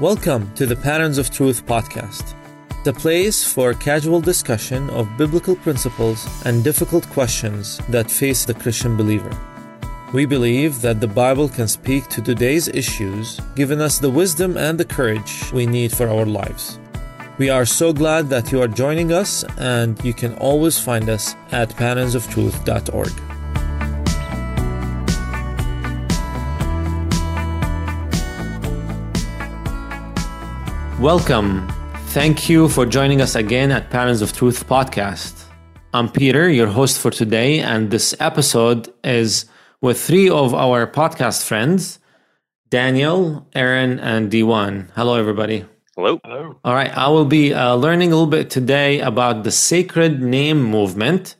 Welcome to the Patterns of Truth podcast, the place for casual discussion of biblical principles and difficult questions that face the Christian believer. We believe that the Bible can speak to today's issues, giving us the wisdom and the courage we need for our lives. We are so glad that you are joining us, and you can always find us at patternsofTruth.org. Welcome. Thank you for joining us again at Patterns of Truth podcast. I'm Peter, your host for today, and this episode is with three of our podcast friends Daniel, Aaron, and Dewan. Hello, everybody. Hello. Hello. All right, I will be uh, learning a little bit today about the sacred name movement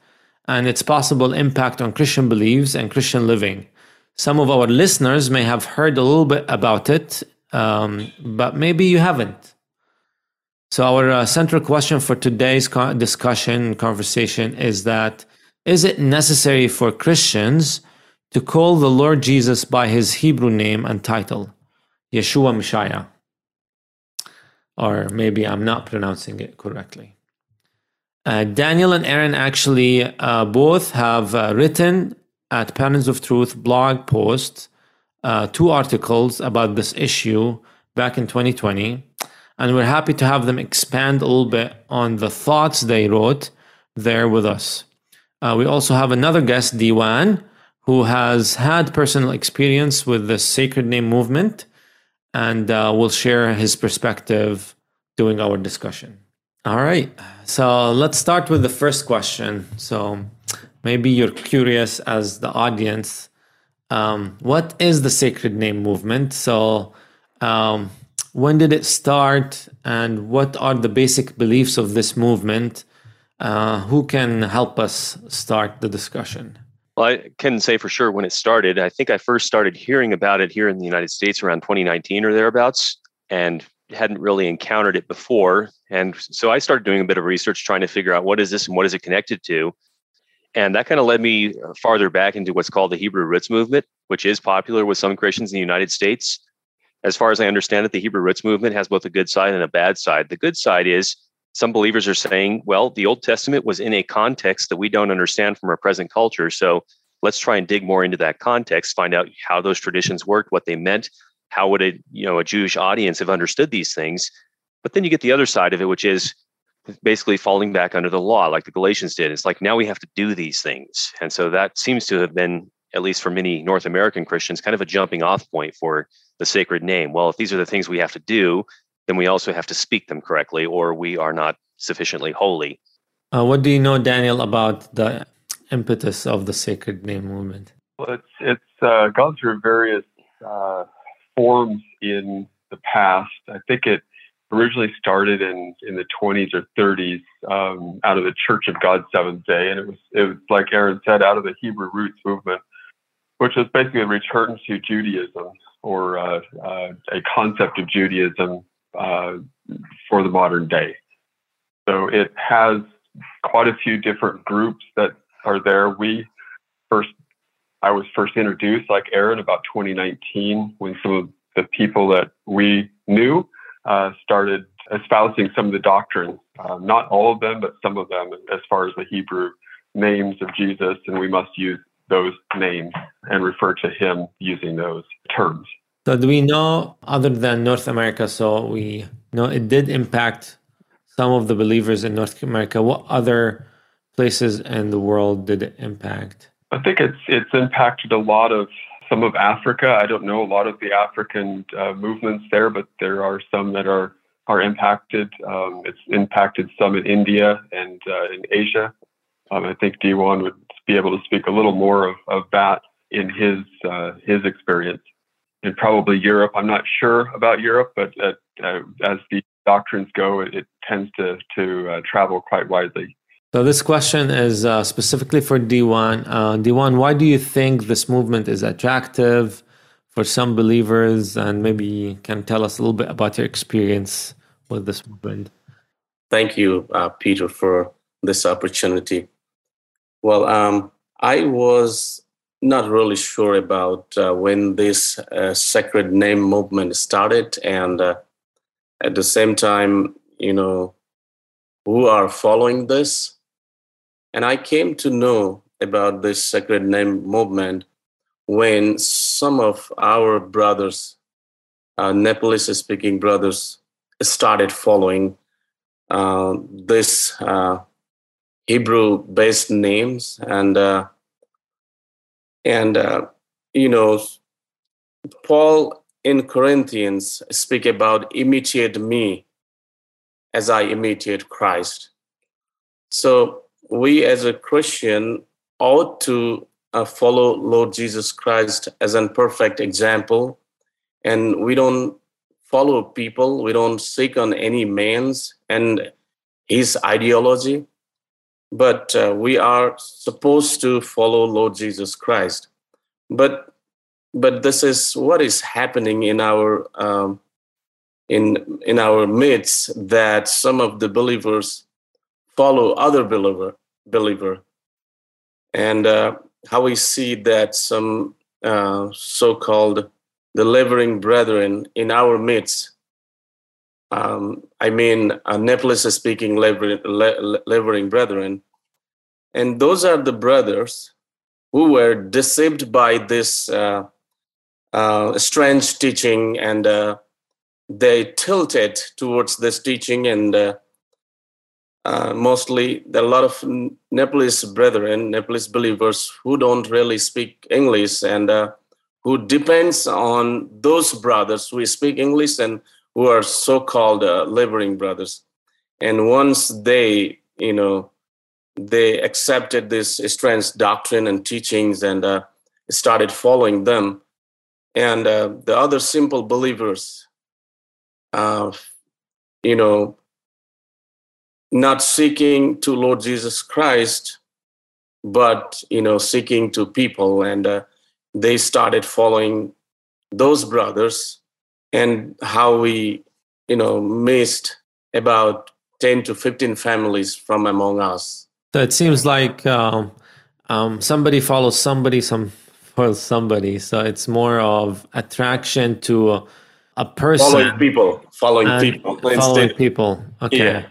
and its possible impact on Christian beliefs and Christian living. Some of our listeners may have heard a little bit about it um, but maybe you haven't. So, our uh, central question for today's co- discussion conversation is that is it necessary for Christians to call the Lord Jesus by his Hebrew name and title, Yeshua Messiah? Or maybe I'm not pronouncing it correctly. Uh, Daniel and Aaron actually uh, both have uh, written at Patterns of Truth blog posts uh, two articles about this issue back in 2020. And we're happy to have them expand a little bit on the thoughts they wrote there with us. Uh, we also have another guest, Dewan, who has had personal experience with the sacred name movement and uh, will share his perspective during our discussion. All right. So let's start with the first question. So maybe you're curious as the audience um, what is the Sacred Name movement? So, um, when did it start, and what are the basic beliefs of this movement? Uh, who can help us start the discussion? Well, I can say for sure when it started. I think I first started hearing about it here in the United States around 2019 or thereabouts, and hadn't really encountered it before. And so I started doing a bit of research trying to figure out what is this and what is it connected to. And that kind of led me farther back into what's called the Hebrew Roots movement, which is popular with some Christians in the United States. As far as I understand it, the Hebrew Roots movement has both a good side and a bad side. The good side is some believers are saying, well, the Old Testament was in a context that we don't understand from our present culture. So let's try and dig more into that context, find out how those traditions worked, what they meant, how would a you know a Jewish audience have understood these things. But then you get the other side of it, which is basically falling back under the law like the Galatians did. It's like now we have to do these things. And so that seems to have been, at least for many North American Christians, kind of a jumping off point for the sacred name. Well, if these are the things we have to do, then we also have to speak them correctly or we are not sufficiently holy. Uh, what do you know, Daniel, about the impetus of the sacred name movement? Well, it's it's uh, gone through various uh, forms in the past. I think it originally started in in the 20s or 30s um, out of the Church of God Seventh Day, and it was it was like Aaron said, out of the Hebrew roots movement, which is basically a return to Judaism or uh, uh, a concept of Judaism uh, for the modern day. So it has quite a few different groups that are there. We first, I was first introduced, like Aaron, about 2019 when some of the people that we knew uh, started espousing some of the doctrines, uh, not all of them, but some of them, as far as the Hebrew names of Jesus, and we must use those names and refer to him using those terms. So, do we know, other than North America, so we know it did impact some of the believers in North America. What other places in the world did it impact? I think it's it's impacted a lot of some of Africa. I don't know a lot of the African uh, movements there, but there are some that are are impacted. Um, it's impacted some in India and uh, in Asia. Um, I think Dewan would be able to speak a little more of, of that in his uh, his experience. And probably Europe. I'm not sure about Europe, but uh, uh, as the doctrines go, it, it tends to to uh, travel quite widely. So this question is uh, specifically for Dewan. Uh, Dewan, why do you think this movement is attractive for some believers? And maybe you can tell us a little bit about your experience with this movement. Thank you, uh, Peter, for this opportunity. Well, um, I was not really sure about uh, when this uh, sacred name movement started, and uh, at the same time, you know, who are following this. And I came to know about this sacred name movement when some of our brothers, uh, Nepalese speaking brothers, started following uh, this uh, Hebrew based names. And, uh, and uh, you know, Paul in Corinthians speak about imitate me as I imitate Christ. So we as a Christian ought to uh, follow Lord Jesus Christ as a perfect example. And we don't follow people, we don't seek on any man's and his ideology, but uh, we are supposed to follow Lord Jesus Christ. But but this is what is happening in our um, in in our midst that some of the believers follow other believer believer and uh, how we see that some uh, so-called delivering brethren in our midst um, i mean uh, nepalese speaking delivering brethren. And those are the brothers who were deceived by this uh, uh, strange teaching and uh, they tilted towards this teaching and uh, uh, mostly there are a lot of nepalese brethren nepalese believers who don't really speak english and who depends on those brothers who speak english and who are so-called uh, laboring brothers. And once they you know they accepted this strange doctrine and teachings and uh, started following them and uh, the other simple believers, uh, you know, not seeking to Lord Jesus Christ, but you know, seeking to people, and uh, they started following those brothers, and how we, you know, missed about ten to fifteen families from among us. So it seems like um, um, somebody follows somebody, some for somebody. So it's more of attraction to a, a person. Following people. Following people. Following instead. people. Okay. Yeah.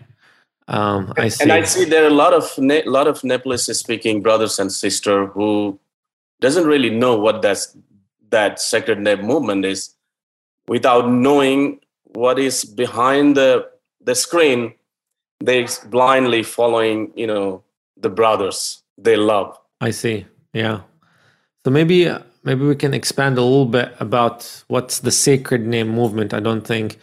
Um, I see. And I see there are a lot of ne- lot of Nepalese speaking brothers and sisters who doesn't really know what that's that sacred name movement is without knowing what is behind the the screen they blindly following you know the brothers they love i see yeah so maybe uh, maybe we can expand a little bit about what's the sacred name movement. I don't think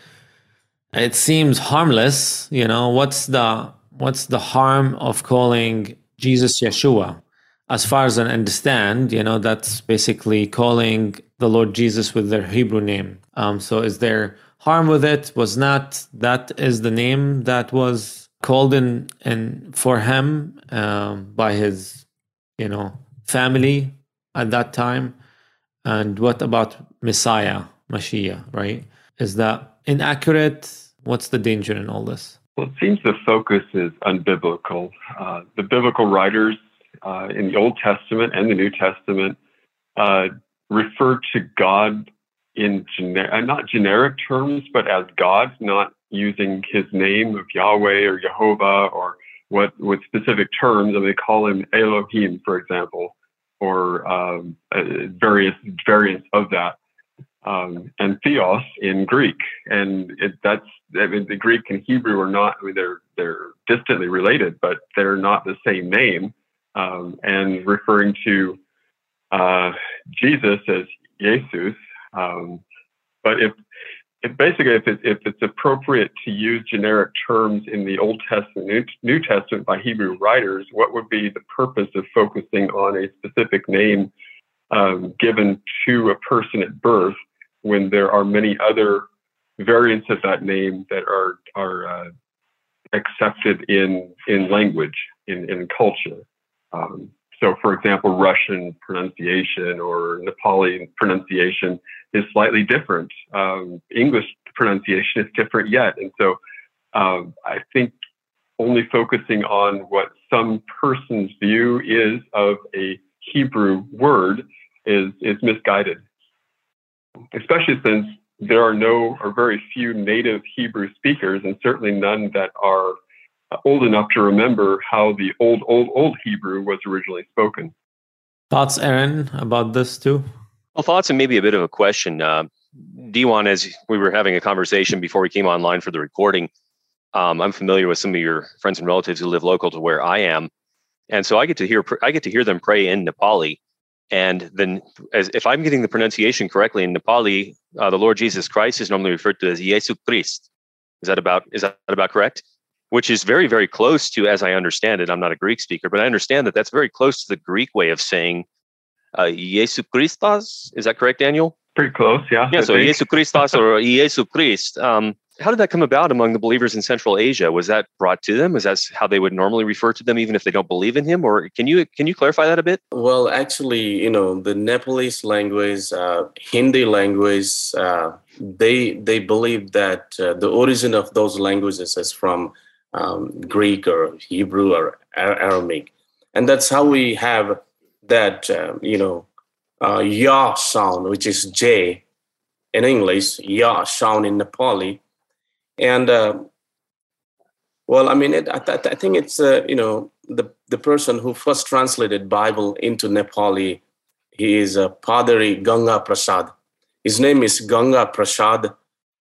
it seems harmless. You know, what's the what's the harm of calling Jesus Yeshua? As far as I understand, you know, that's basically calling the Lord Jesus with their Hebrew name. Um, so is there harm with it? Was not that is the name that was called in in for him um, by his, you know, family at that time? And what about Messiah, Mashiach, right? Is that inaccurate? What's the danger in all this? Well, it seems the focus is unbiblical. Uh, the biblical writers uh, in the Old Testament and the New Testament uh, refer to God in gener- uh, not generic terms, but as God, not using his name of Yahweh or Jehovah or what with specific terms. And they call him Elohim, for example or um, uh, various variants of that, um, and theos in Greek, and it, that's I mean the Greek and Hebrew are not I mean they're they're distantly related, but they're not the same name, um, and referring to uh, Jesus as Jesus. Um, but if if basically if, it, if it's appropriate to use generic terms in the Old Testament, New Testament by Hebrew writers, what would be the purpose of focusing on a specific name um, given to a person at birth when there are many other variants of that name that are are uh, accepted in in language in in culture. Um, so, for example, Russian pronunciation or Nepali pronunciation is slightly different. Um, English pronunciation is different yet. And so um, I think only focusing on what some person's view is of a Hebrew word is, is misguided, especially since there are no or very few native Hebrew speakers, and certainly none that are old enough to remember how the old, old, old Hebrew was originally spoken. Thoughts, Aaron, about this too? Well, thoughts and maybe a bit of a question. Uh, Diwan, as we were having a conversation before we came online for the recording, um, I'm familiar with some of your friends and relatives who live local to where I am, and so I get to hear I get to hear them pray in Nepali. And then, as if I'm getting the pronunciation correctly in Nepali, uh, the Lord Jesus Christ is normally referred to as Yesu Christ. Is that about is that about correct? Which is very very close to, as I understand it. I'm not a Greek speaker, but I understand that that's very close to the Greek way of saying uh, Yesu Christos. Is that correct, Daniel? Pretty close, yeah. Yeah. I so Yesu Christos or Yesu Christ. Um, how did that come about among the believers in Central Asia? Was that brought to them? Is that how they would normally refer to them, even if they don't believe in him? Or can you can you clarify that a bit? Well, actually, you know, the Nepalese language, uh, Hindi language, uh, they they believe that uh, the origin of those languages is from um, Greek or Hebrew or Aramaic, and that's how we have that uh, you know uh, ya sound, which is J in English, ya sound in Nepali. And uh, well i mean it, I, th- I, think it's uh, you know the the person who first translated bible into nepali he is uh, padari ganga prasad. His name is ganga prasad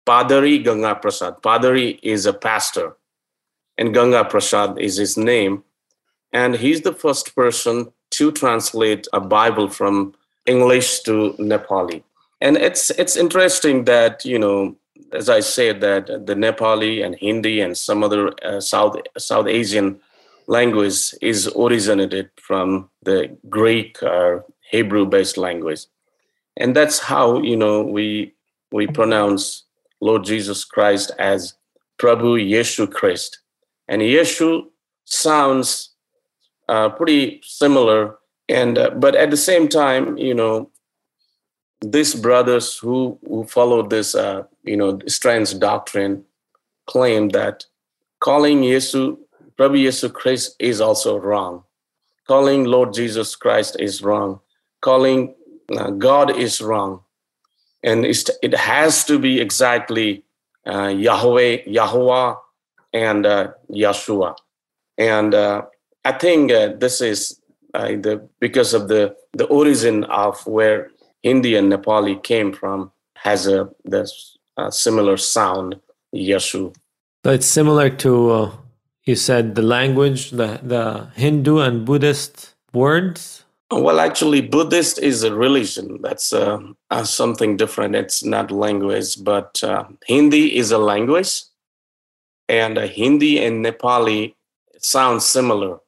padari ganga prasad. Padari is a pastor and ganga prasad is his name. And he's the first person to translate a bible from english to nepali. And it's it's interesting that you know as I said, that the Nepali and Hindi and some other uh, South South Asian language is originated from the Greek or Hebrew-based language, and that's how you know we we pronounce Lord Jesus Christ as Prabhu Yeshu Christ, and Yeshu sounds uh, pretty similar, and uh, but at the same time, you know, these brothers who, who follow this, uh, you know, strange doctrine claim that calling Yesu, Prabhu Yesu Christ is also wrong. Calling Lord Jesus Christ is wrong. Calling uh, God is wrong. And it has to be exactly uh, Yahweh, Yahweh, and uh, Yeshua. And uh, I think uh, this is uh, the because of the the origin of where Hindi and Nepali came from has a this similar sound, Yeshu. So it's similar to uh, you said the language, the the Hindu and Buddhist words. Well, actually, Buddhist is a religion. That's uh, uh something different. It's not language, but uh, Hindi is a language, and uh, Hindi and Nepali sound similar.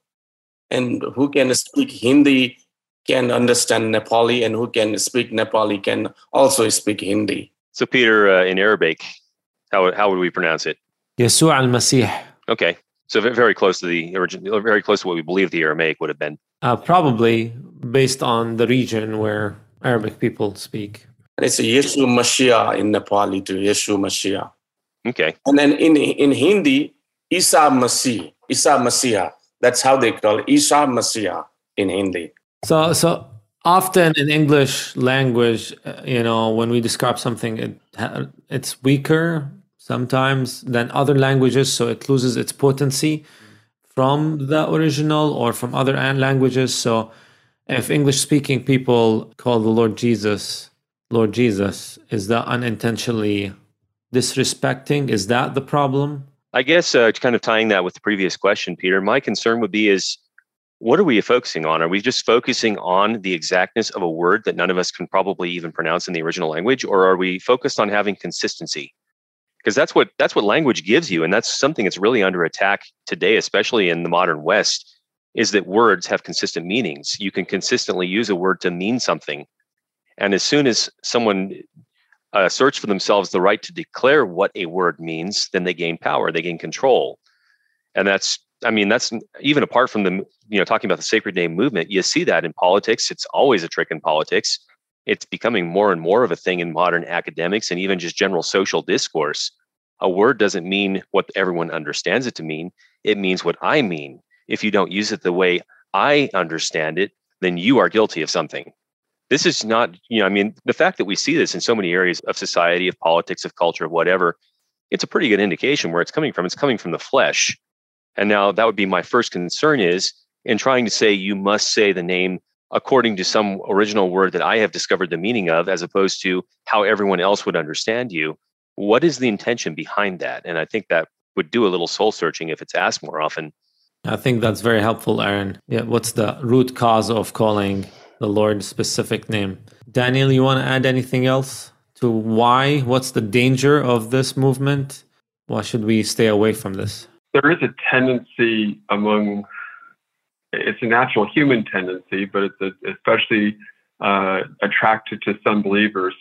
And who can speak Hindi can understand Nepali and who can speak Nepali can also speak Hindi. So, Peter, uh, in Arabic, how, how would we pronounce it? Yeshua al Masih. Okay. So, very close to the original, very close to what we believe the Aramaic would have been. Uh, probably based on the region where Arabic people speak. And it's a Yeshu Mashiach in Nepali to Yeshu Mashiach. Okay. And then in, in Hindi, Isa Masih, Isa Masih. That's how they call it, Isa Masih in Hindi. So, so often in English language, uh, you know, when we describe something, it it's weaker sometimes than other languages, so it loses its potency from the original or from other languages. So, if English-speaking people call the Lord Jesus Lord Jesus, is that unintentionally disrespecting? Is that the problem? I guess uh, kind of tying that with the previous question, Peter. My concern would be is what are we focusing on? Are we just focusing on the exactness of a word that none of us can probably even pronounce in the original language, or are we focused on having consistency? Because that's what that's what language gives you, and that's something that's really under attack today, especially in the modern West, is that words have consistent meanings. You can consistently use a word to mean something, and as soon as someone uh, search for themselves the right to declare what a word means, then they gain power, they gain control, and that's I mean, that's even apart from the, you know, talking about the sacred name movement, you see that in politics. It's always a trick in politics. It's becoming more and more of a thing in modern academics and even just general social discourse. A word doesn't mean what everyone understands it to mean. It means what I mean. If you don't use it the way I understand it, then you are guilty of something. This is not, you know, I mean, the fact that we see this in so many areas of society, of politics, of culture, of whatever, it's a pretty good indication where it's coming from. It's coming from the flesh. And now that would be my first concern is in trying to say you must say the name according to some original word that I have discovered the meaning of, as opposed to how everyone else would understand you. What is the intention behind that? And I think that would do a little soul searching if it's asked more often. I think that's very helpful, Aaron. Yeah, what's the root cause of calling the Lord specific name? Daniel, you want to add anything else to why? What's the danger of this movement? Why should we stay away from this? There is a tendency among it's a natural human tendency, but it's a, especially uh, attracted to some believers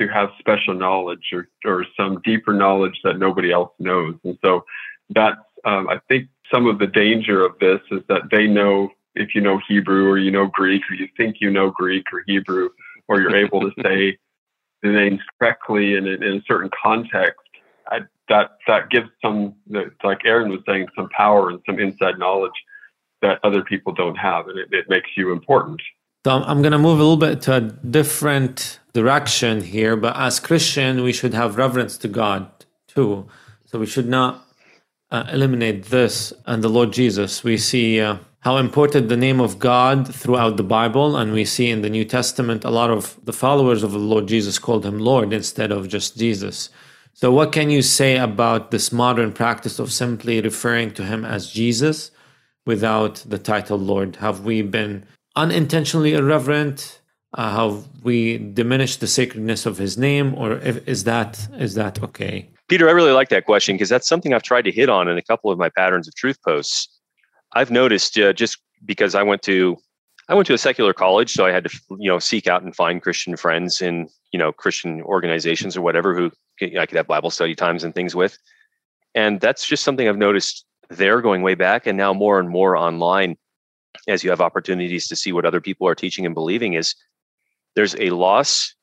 to have special knowledge or, or some deeper knowledge that nobody else knows. And so that's, um, I think, some of the danger of this is that they know if you know Hebrew or you know Greek or you think you know Greek or Hebrew, or you're able to say the names correctly in, in a certain context. I, that that gives some, like Aaron was saying, some power and some inside knowledge that other people don't have, and it, it makes you important. So I'm going to move a little bit to a different direction here, but as Christian, we should have reverence to God too. So we should not uh, eliminate this and the Lord Jesus. We see uh, how important the name of God throughout the Bible, and we see in the New Testament a lot of the followers of the Lord Jesus called him Lord instead of just Jesus. So, what can you say about this modern practice of simply referring to him as Jesus? without the title Lord? Have we been unintentionally irreverent? Uh, have we diminished the sacredness of His name, or if, is that is that okay? Peter, I really like that question because that's something I've tried to hit on in a couple of my patterns of truth posts. I've noticed uh, just because I went to I went to a secular college, so I had to you know seek out and find Christian friends in you know Christian organizations or whatever who I could have Bible study times and things with, and that's just something I've noticed there going way back and now more and more online as you have opportunities to see what other people are teaching and believing is there's a loss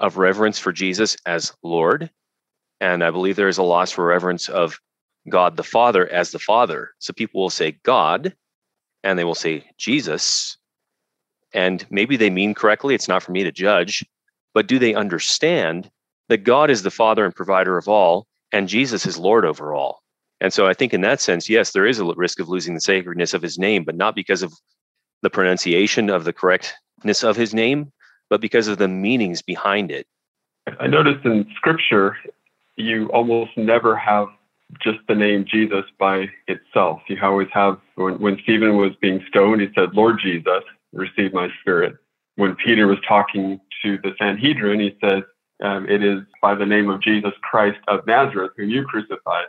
of reverence for Jesus as Lord. And I believe there is a loss for reverence of God the Father as the Father. So people will say God and they will say Jesus. And maybe they mean correctly. It's not for me to judge. But do they understand that God is the Father and provider of all and Jesus is Lord over all? And so I think in that sense, yes, there is a risk of losing the sacredness of his name, but not because of the pronunciation of the correctness of his name, but because of the meanings behind it. I noticed in scripture, you almost never have just the name Jesus by itself. You always have, when, when Stephen was being stoned, he said, Lord Jesus, receive my spirit. When Peter was talking to the Sanhedrin, he said, um, It is by the name of Jesus Christ of Nazareth, whom you crucified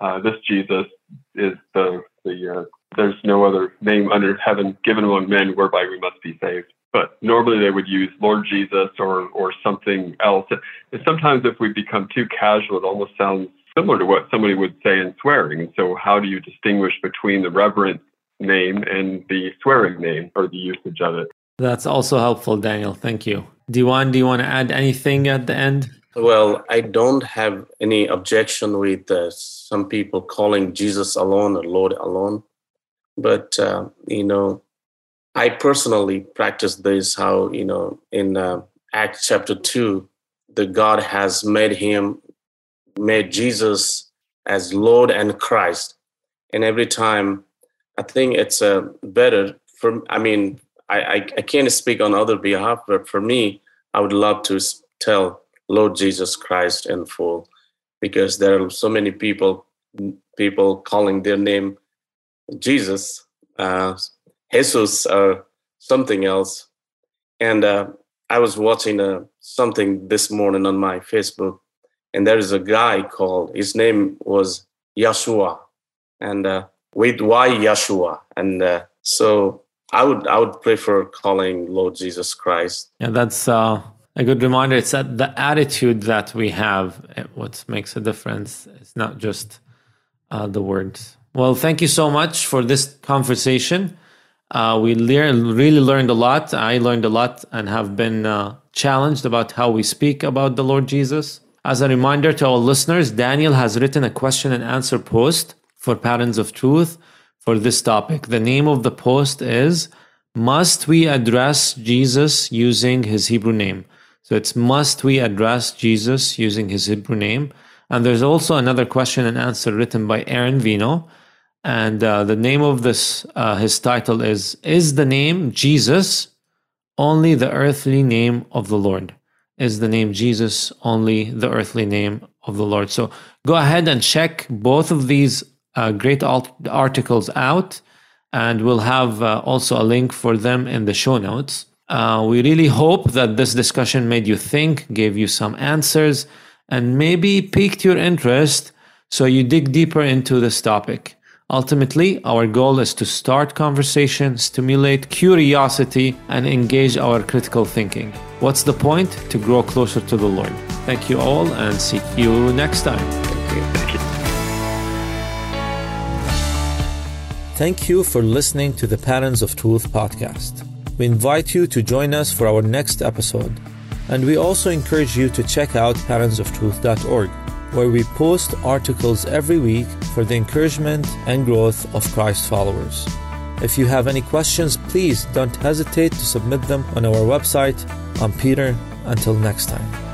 uh, this Jesus is the the uh, there's no other name under heaven given among men whereby we must be saved. But normally they would use Lord Jesus or or something else. And sometimes if we become too casual, it almost sounds similar to what somebody would say in swearing. So how do you distinguish between the reverent name and the swearing name or the usage of it? That's also helpful, Daniel. Thank you. Diwan, do you want to add anything at the end? Well, I don't have any objection with uh, some people calling Jesus alone or Lord alone. But, uh, you know, I personally practice this how, you know, in uh, Acts chapter 2, the God has made him, made Jesus as Lord and Christ. And every time, I think it's uh, better for, I mean, I, I, I can't speak on other behalf, but for me, I would love to tell Lord Jesus Christ in full, because there are so many people people calling their name Jesus, uh, Jesus, or something else. And uh, I was watching uh, something this morning on my Facebook, and there is a guy called his name was Yeshua, and uh, with why Yeshua, and uh, so I would I would prefer calling Lord Jesus Christ. Yeah, that's uh, a good reminder. It's that the attitude that we have eh, what makes a difference. It's not just uh, the words. Well, thank you so much for this conversation. Uh, we really learned a lot. I learned a lot and have been uh, challenged about how we speak about the Lord Jesus. As a reminder to our listeners, Daniel has written a question and answer post for Patterns of Truth for this topic. The name of the post is Must we address Jesus using his Hebrew name? So it's must we address Jesus using his Hebrew name? And there's also another question and answer written by Aaron Vino. And uh, the name of this, uh, his title is Is the name Jesus only the earthly name of the Lord? Is the name Jesus only the earthly name of the Lord? So go ahead and check both of these uh, great articles out, and we'll have uh, also a link for them in the show notes. Uh, we really hope that this discussion made you think, gave you some answers, and maybe piqued your interest so you dig deeper into this topic. Ultimately, our goal is to start conversation, stimulate curiosity, and engage our critical thinking. What's the point? To grow closer to the Lord. Thank you all and see you next time. Thank you. Thank you. Thank you for listening to the Patterns of Truth podcast. We invite you to join us for our next episode. And we also encourage you to check out patternsoftruth.org, where we post articles every week for the encouragement and growth of Christ followers. If you have any questions, please don't hesitate to submit them on our website. I'm Peter. Until next time.